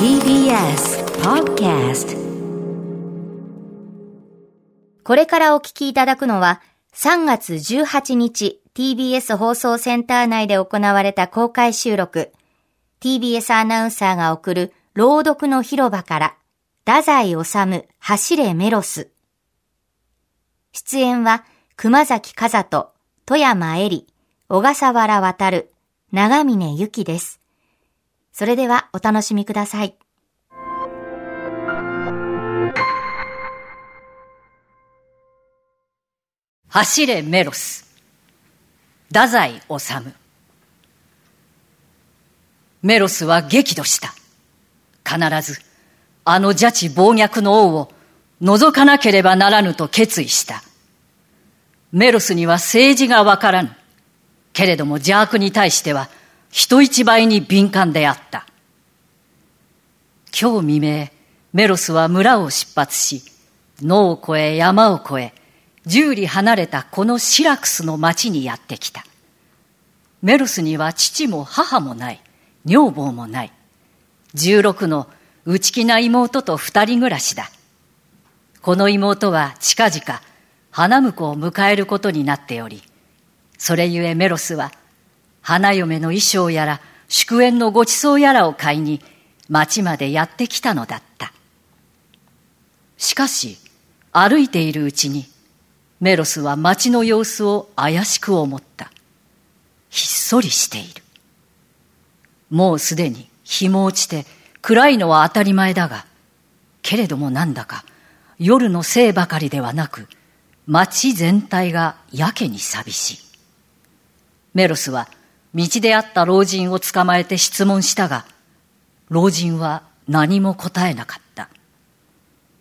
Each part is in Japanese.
TBS Podcast これからお聞きいただくのは3月18日 TBS 放送センター内で行われた公開収録。TBS アナウンサーが送る朗読の広場から太宰治走れメロス。出演は熊崎和人、富山恵里、小笠原渡、長峰ゆきです。それではお楽しみください。走れメロス。太宰治。メロスは激怒した。必ず、あの邪智暴虐の王を除かなければならぬと決意した。メロスには政治がわからぬ。けれども邪悪に対しては人一倍に敏感であった。今日未明、メロスは村を出発し、野を越え山を越え、十里離れたこのシラクスの町にやってきた。メロスには父も母もない、女房もない。十六の内気な妹と二人暮らしだ。この妹は近々花婿を迎えることになっており、それゆえメロスは花嫁の衣装やら祝宴のごちそうやらを買いに町までやってきたのだった。しかし歩いているうちにメロスは町の様子を怪しく思った。ひっそりしている。もうすでに日も落ちて暗いのは当たり前だが、けれどもなんだか夜のせいばかりではなく、町全体がやけに寂しい。メロスは道で会った老人を捕まえて質問したが、老人は何も答えなかった。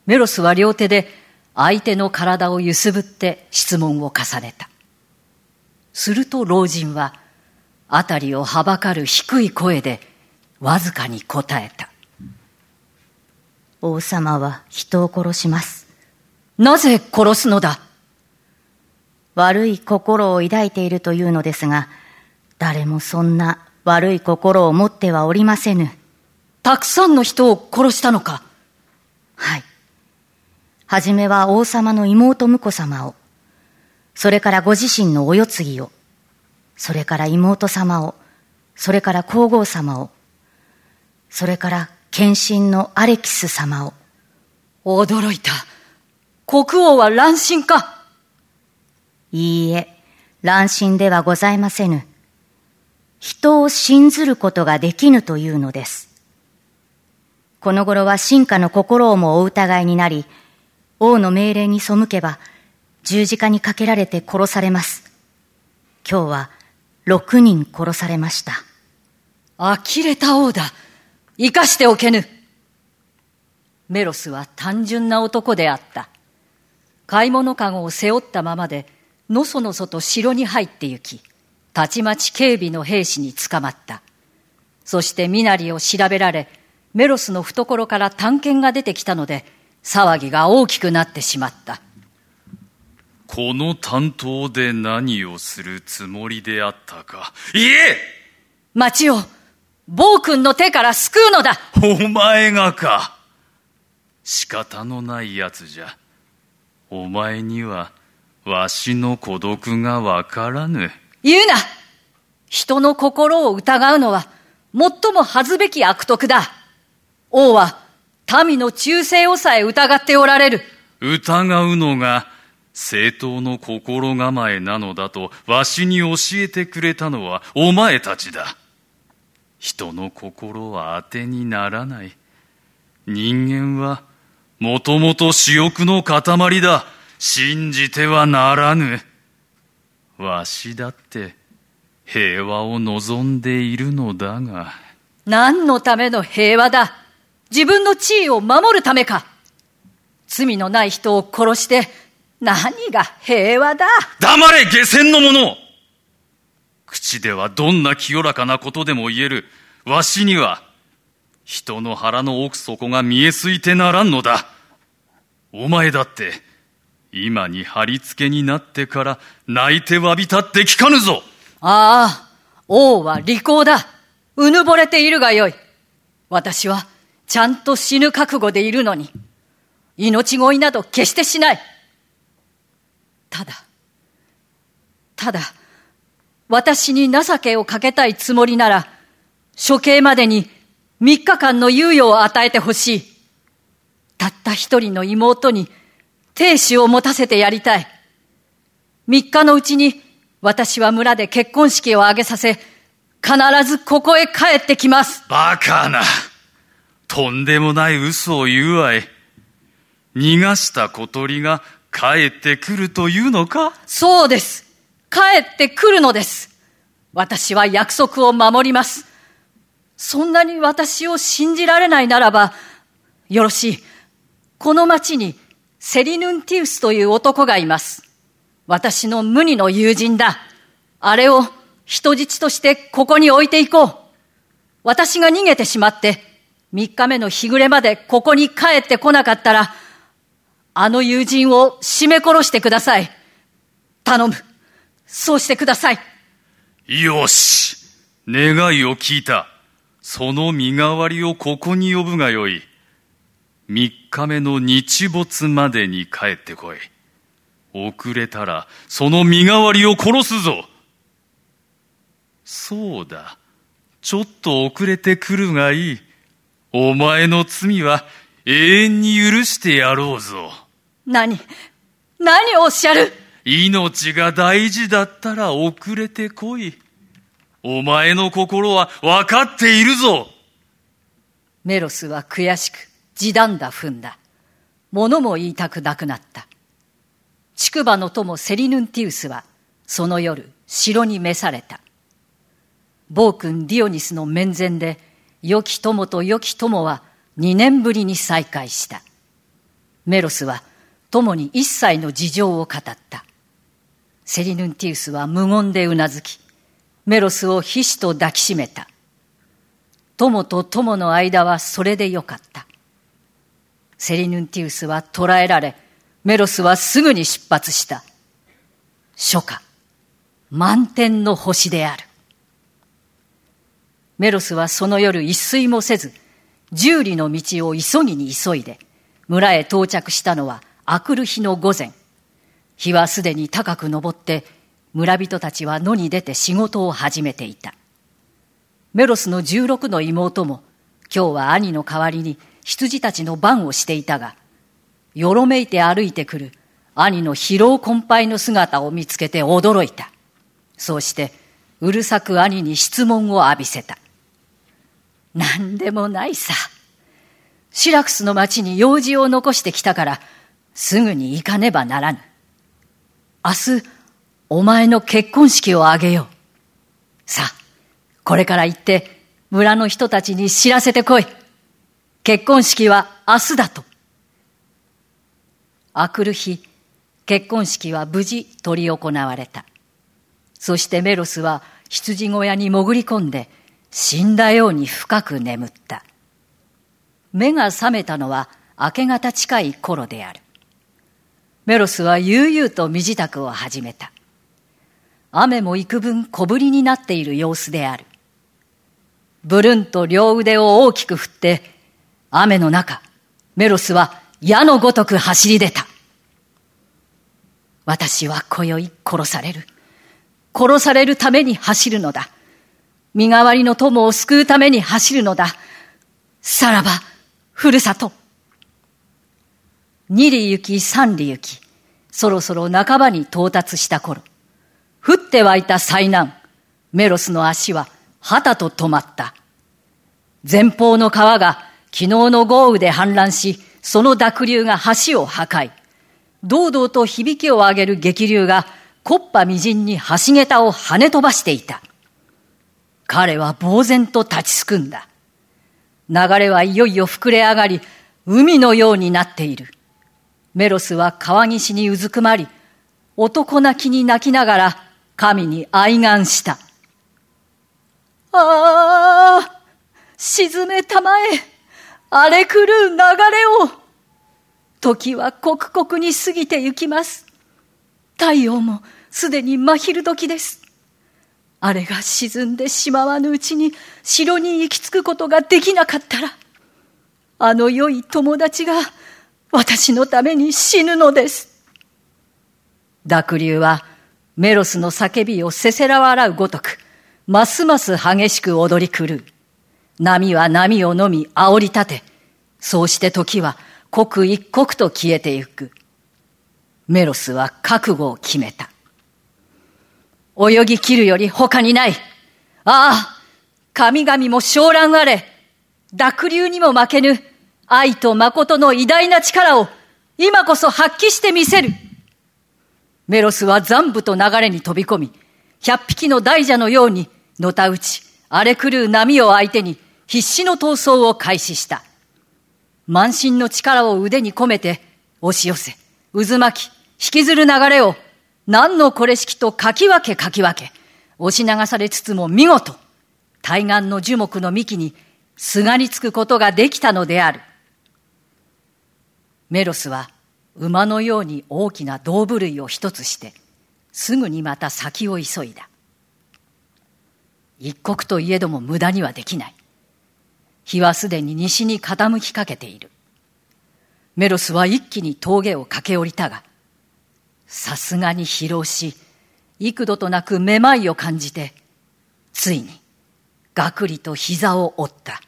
メロスは両手で相手の体を揺すぶって質問を重ねた。すると老人は、辺りをはばかる低い声で、わずかに答えた。王様は人を殺します。なぜ殺すのだ？悪い心を抱いているというのですが、誰もそんな悪い心を持ってはおりませぬ。たくさんの人を殺したのかはい。はじめは王様の妹婿様を、それからご自身のお世継ぎを、それから妹様を、それから皇后様を、それから献身のアレキス様を。驚いた。国王は乱心かいいえ、乱心ではございませぬ。人を信ずることができぬというのです。この頃は進化の心をもお疑いになり、王の命令に背けば十字架にかけられて殺されます。今日は六人殺されました。呆れた王だ。生かしておけぬ。メロスは単純な男であった。買い物かごを背負ったままで、のそのそと城に入って行き、たちまち警備の兵士に捕まった。そして身なりを調べられ、メロスの懐から探検が出てきたので、騒ぎが大きくなってしまった。この担当で何をするつもりであったか。いえ町を、暴君の手から救うのだお前がか。仕方のない奴じゃ。お前にはわしの孤独がわからぬ。言うな人の心を疑うのは、最も恥ずべき悪徳だ。王は、民の忠誠をさえ疑っておられる。疑うのが、正当の心構えなのだと、わしに教えてくれたのは、お前たちだ。人の心は当てにならない。人間は、もともと私欲の塊だ。信じてはならぬ。わしだって平和を望んでいるのだが。何のための平和だ。自分の地位を守るためか。罪のない人を殺して何が平和だ。黙れ下船の者。口ではどんな清らかなことでも言える。わしには人の腹の奥底が見えすいてならんのだ。お前だって今に貼り付けになってから泣いて詫びたって聞かぬぞああ、王は利口だ。うぬぼれているがよい。私はちゃんと死ぬ覚悟でいるのに、命乞いなど決してしない。ただ、ただ、私に情けをかけたいつもりなら、処刑までに3日間の猶予を与えてほしい。たった一人の妹に亭主を持たせてやりたい。3日のうちに私は村で結婚式を挙げさせ、必ずここへ帰ってきます。バカな。とんでもない嘘を言うわい。逃がした小鳥が帰ってくるというのか？そうです。帰ってくるのです。私は約束を守ります。そんなに私を信じられないならば、よろしい。この町にセリヌンティウスという男がいます。私の無二の友人だ。あれを人質としてここに置いていこう。私が逃げてしまって、三日目の日暮れまでここに帰ってこなかったら、あの友人を締め殺してください。頼む。そうしてください。よし。願いを聞いた。その身代わりをここに呼ぶがよい。三日目の日没までに帰ってこい。遅れたら、その身代わりを殺すぞ。そうだ。ちょっと遅れてくるがいい。お前の罪は永遠に許してやろうぞ。何何をおっしゃる？命が大事だったら遅れてこい。お前の心は分かっているぞ。メロスは悔しく、地団だ踏んだ。物も言いたくなくなった。竹馬の友セリヌンティウスは、その夜、城に召された。暴君ディオニスの面前で、良き友と良き友は二年ぶりに再会した。メロスは友に一切の事情を語った。セリヌンティウスは無言でうなずき、メロスをひしと抱きしめた。友と友の間はそれでよかった。セリヌンティウスは捕らえられ、メロスはすぐに出発した。初夏、満天の星である。メロスはその夜一睡もせず、十里の道を急ぎに急いで、村へ到着したのは明くる日の午前。日はすでに高く昇って、村人たちは野に出て仕事を始めていた。メロスの十六の妹も、今日は兄の代わりに羊たちの番をしていたが、よろめいて歩いてくる兄の疲労困憊の姿を見つけて驚いた。そうして、うるさく兄に質問を浴びせた。何でもないさ。シラクスの町に用事を残してきたから、すぐに行かねばならぬ。明日、お前の結婚式を挙げよう。さあ、これから行って、村の人たちに知らせてこい。結婚式は明日だと。あくる日、結婚式は無事執り行われた。そしてメロスは羊小屋に潜り込んで、死んだように深く眠った。目が覚めたのは明け方近い頃である。メロスは悠々と身支度を始めた。雨も幾分小降りになっている様子である。ブルンと両腕を大きく振って、雨の中、メロスは矢のごとく走り出た。私は今宵殺される。殺されるために走るのだ。身代わりの友を救うために走るのだ。さらば、ふるさと。二里行き三里行き、そろそろ半ばに到達した頃、降って湧いた災難、メロスの足は旗と止まった。前方の川が昨日の豪雨で氾濫し、その濁流が橋を破壊。堂々と響きを上げる激流が、木っ端みじんに橋桁を跳ね飛ばしていた。彼は呆然と立ちすくんだ。流れはいよいよ膨れ上がり、海のようになっている。メロスは川岸にうずくまり、男泣きに泣きながら神に哀願した。ああ、沈めたまえ、荒れ狂う流れを。時は刻々に過ぎてゆきます。太陽もすでに真昼時です。あれが沈んでしまわぬうちに城に行き着くことができなかったら、あの良い友達が私のために死ぬのです。濁流はメロスの叫びをせせら笑うごとく、ますます激しく踊り狂う。波は波を飲み煽り立て、そうして時は刻一刻と消えてゆく。メロスは覚悟を決めた。泳ぎ切るより他にない。ああ、神々も昇乱あれ。濁流にも負けぬ愛と誠の偉大な力を今こそ発揮してみせる。メロスは残部と流れに飛び込み、百匹の大蛇のように、のたうち、荒れ狂う波を相手に、必死の闘争を開始した。満身の力を腕に込めて、押し寄せ、渦巻き、引きずる流れを、何のこれしきとかき分けかき分け、押し流されつつも見事、対岸の樹木の幹にすがりつくことができたのである。メロスは馬のように大きな胴部類を一つして、すぐにまた先を急いだ。一刻といえども無駄にはできない。日はすでに西に傾きかけている。メロスは一気に峠を駆け下りたが、さすがに疲労し、幾度となくめまいを感じて、ついに、がくりと膝を折った。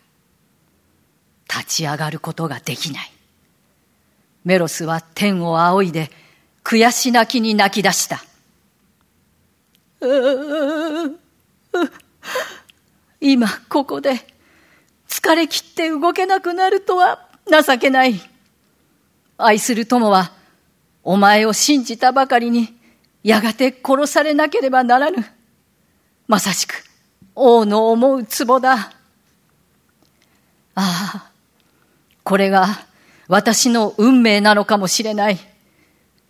立ち上がることができない。メロスは天を仰いで、悔し泣きに泣き出した。今ここで疲れ切って動けなくなるとは情けない。愛する友はお前を信じたばかりに、やがて殺されなければならぬ。まさしく、王の思う壺だ。ああ、これが私の運命なのかもしれない。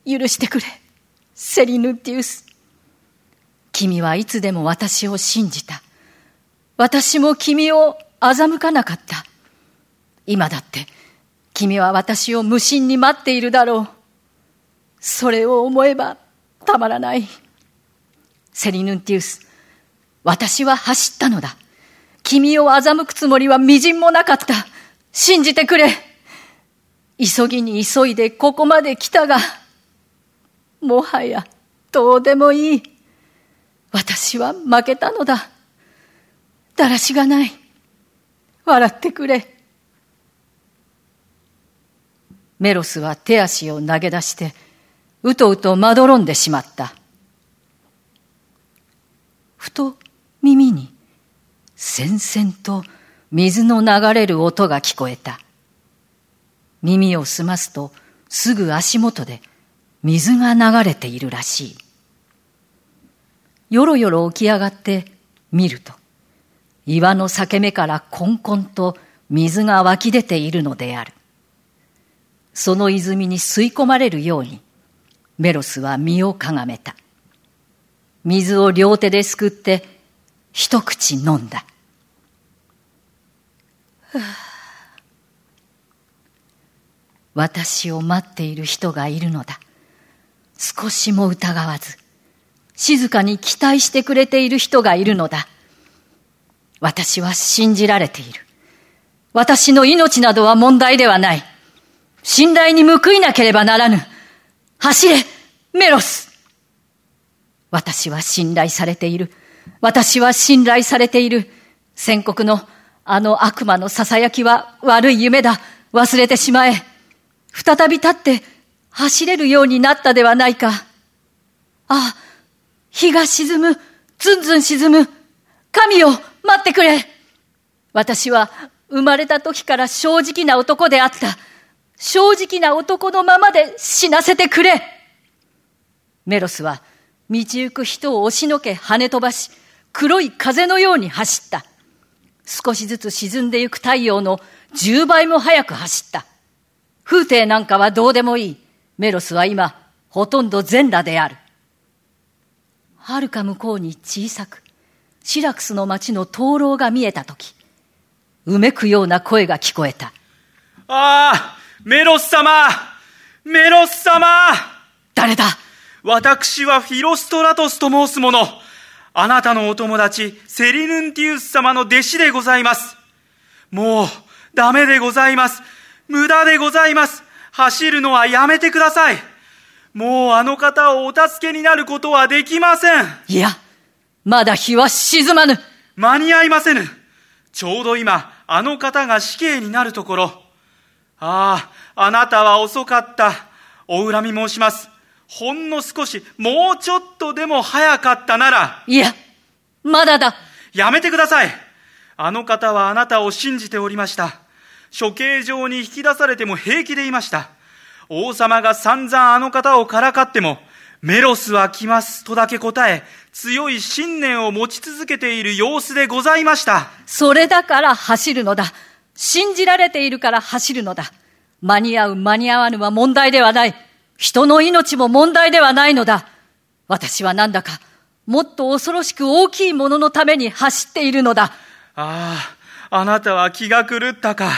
許してくれ、セリヌティウス。君はいつでも私を信じた。私も君を欺かなかった。今だって、君は私を無心に待っているだろう。それを思えばたまらない。セリヌンティウス、私は走ったのだ。君を欺くつもりは微塵もなかった。信じてくれ。急ぎに急いでここまで来たが、もはやどうでもいい。私は負けたのだ。だらしがない。笑ってくれ。メロスは手足を投げ出して、うとうとまどろんでしまった。ふと耳に、せんせんと水の流れる音が聞こえた。耳を澄ますと、すぐ足元で水が流れているらしい。よろよろ起き上がって見ると、岩の裂け目からこんこんと水が湧き出ているのである。その泉に吸い込まれるように、メロスは身をかがめた。水を両手ですくって一口飲んだ。私を待っている人がいるのだ。少しも疑わず、静かに期待してくれている人がいるのだ。私は信じられている。私の命などは問題ではない。信頼に報いなければならぬ。走れメロス私は信頼されている。私は信頼されている。宣告のあの悪魔の囁きは悪い夢だ。忘れてしまえ。再び立って走れるようになったではないか。ああ、日が沈む。ずんずん沈む。神を待ってくれ。私は生まれた時から正直な男であった。正直な男のままで死なせてくれメロスは道行く人を押しのけ跳ね飛ばし、黒い風のように走った。少しずつ沈んでゆく太陽の10倍も早く走った。風景なんかはどうでもいい。メロスは今、ほとんど全裸である。遥か向こうに小さく、シラクスの町の灯籠が見えたとき、うめくような声が聞こえた。ああメロス様メロス様誰だ？私はフィロストラトスと申す者。あなたのお友達、セリヌンティウス様の弟子でございます。もう、ダメでございます。無駄でございます。走るのはやめてください。もうあの方をお助けになることはできません。いや、まだ日は沈まぬ。間に合いませぬ。ちょうど今、あの方が死刑になるところ。ああ、あなたは遅かった。お恨み申します。ほんの少し、もうちょっとでも早かったなら。いや、まだだ。やめてください。あの方はあなたを信じておりました。処刑場に引き出されても平気でいました。王様が散々あの方をからかっても、メロスは来ますとだけ答え、強い信念を持ち続けている様子でございました。それだから走るのだ。信じられているから走るのだ。間に合う間に合わぬは問題ではない。人の命も問題ではないのだ。私はなんだか、もっと恐ろしく大きいもののために走っているのだ。ああ、あなたは気が狂ったか。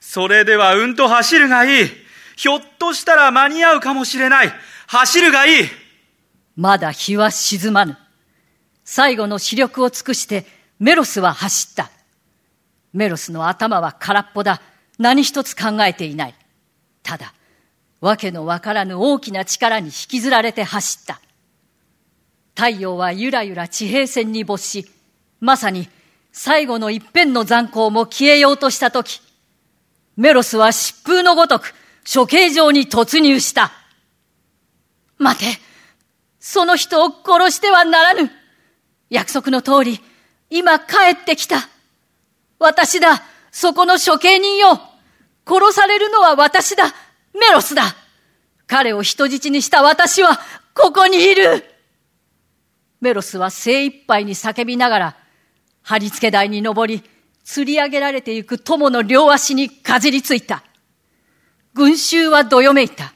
それではうんと走るがいい。ひょっとしたら間に合うかもしれない。走るがいい。まだ日は沈まぬ。最後の視力を尽くしてメロスは走った。メロスの頭は空っぽだ。何一つ考えていない。ただ、わけのわからぬ大きな力に引きずられて走った。太陽はゆらゆら地平線に没し、まさに最後の一辺の残光も消えようとしたとき、メロスは疾風のごとく処刑場に突入した。待てその人を殺してはならぬ約束の通り、今帰ってきた。私だそこの処刑人よ殺されるのは私だメロスだ彼を人質にした私はここにいるメロスは精一杯に叫びながら、貼り付け台に登り、吊り上げられてゆく友の両足にかじりついた。群衆はどよめいた。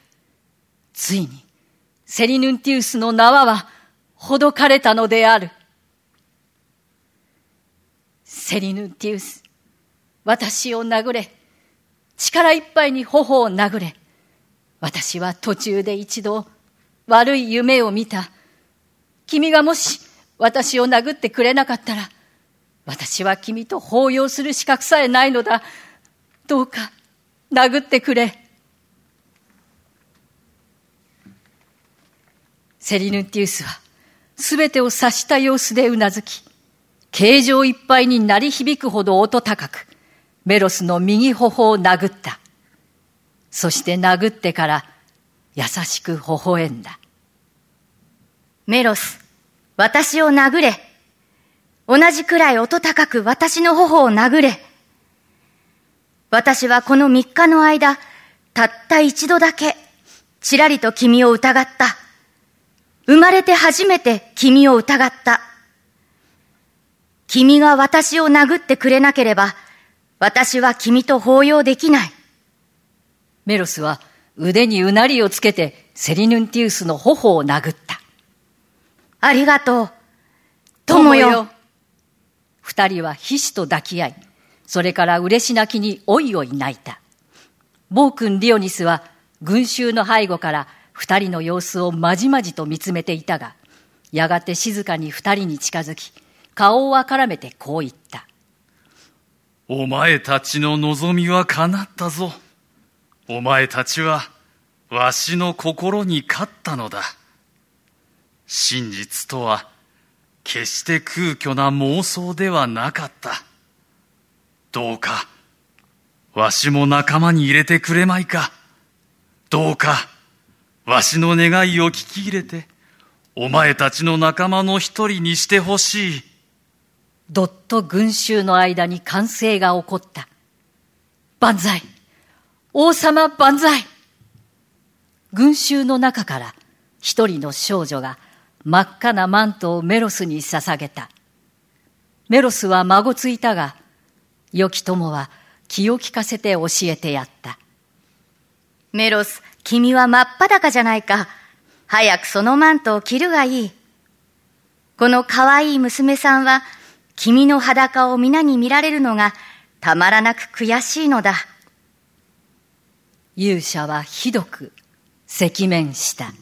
ついに、セリヌンティウスの縄は、ほどかれたのである。セリヌンティウス、私を殴れ。力いっぱいに頬を殴れ。私は途中で一度悪い夢を見た。君がもし私を殴ってくれなかったら、私は君と抱擁する資格さえないのだ。どうか殴ってくれ。セリヌンティウスはすべてを察した様子でうなずき、形状いっぱいに鳴り響くほど音高く、メロスの右頬を殴った。そして殴ってから優しく微笑んだ。メロス、私を殴れ。同じくらい音高く私の頬を殴れ。私はこの三日の間、たった一度だけ、ちらりと君を疑った。生まれて初めて君を疑った。君が私を殴ってくれなければ、私は君と抱擁できない。メロスは腕にうなりをつけてセリヌンティウスの頬を殴った。ありがとう。友よ。二人は皮脂と抱き合い、それから嬉し泣きにおいおい泣いた。暴君リオニスは群衆の背後から二人の様子をまじまじと見つめていたが、やがて静かに二人に近づき、顔をあからめてこう言った。お前たちの望みは叶ったぞ。お前たちは、わしの心に勝ったのだ。真実とは、決して空虚な妄想ではなかった。どうか、わしも仲間に入れてくれまいか。どうか、わしの願いを聞き入れて、お前たちの仲間の一人にしてほしい。どっと群衆の間に歓声が起こった。万歳王様万歳群衆の中から一人の少女が真っ赤なマントをメロスに捧げた。メロスは孫ついたが、良き友は気を利かせて教えてやった。メロス、君は真っ裸じゃないか。早くそのマントを着るがいい。この可愛い娘さんは、君の裸を皆に見られるのがたまらなく悔しいのだ。勇者はひどく赤面した。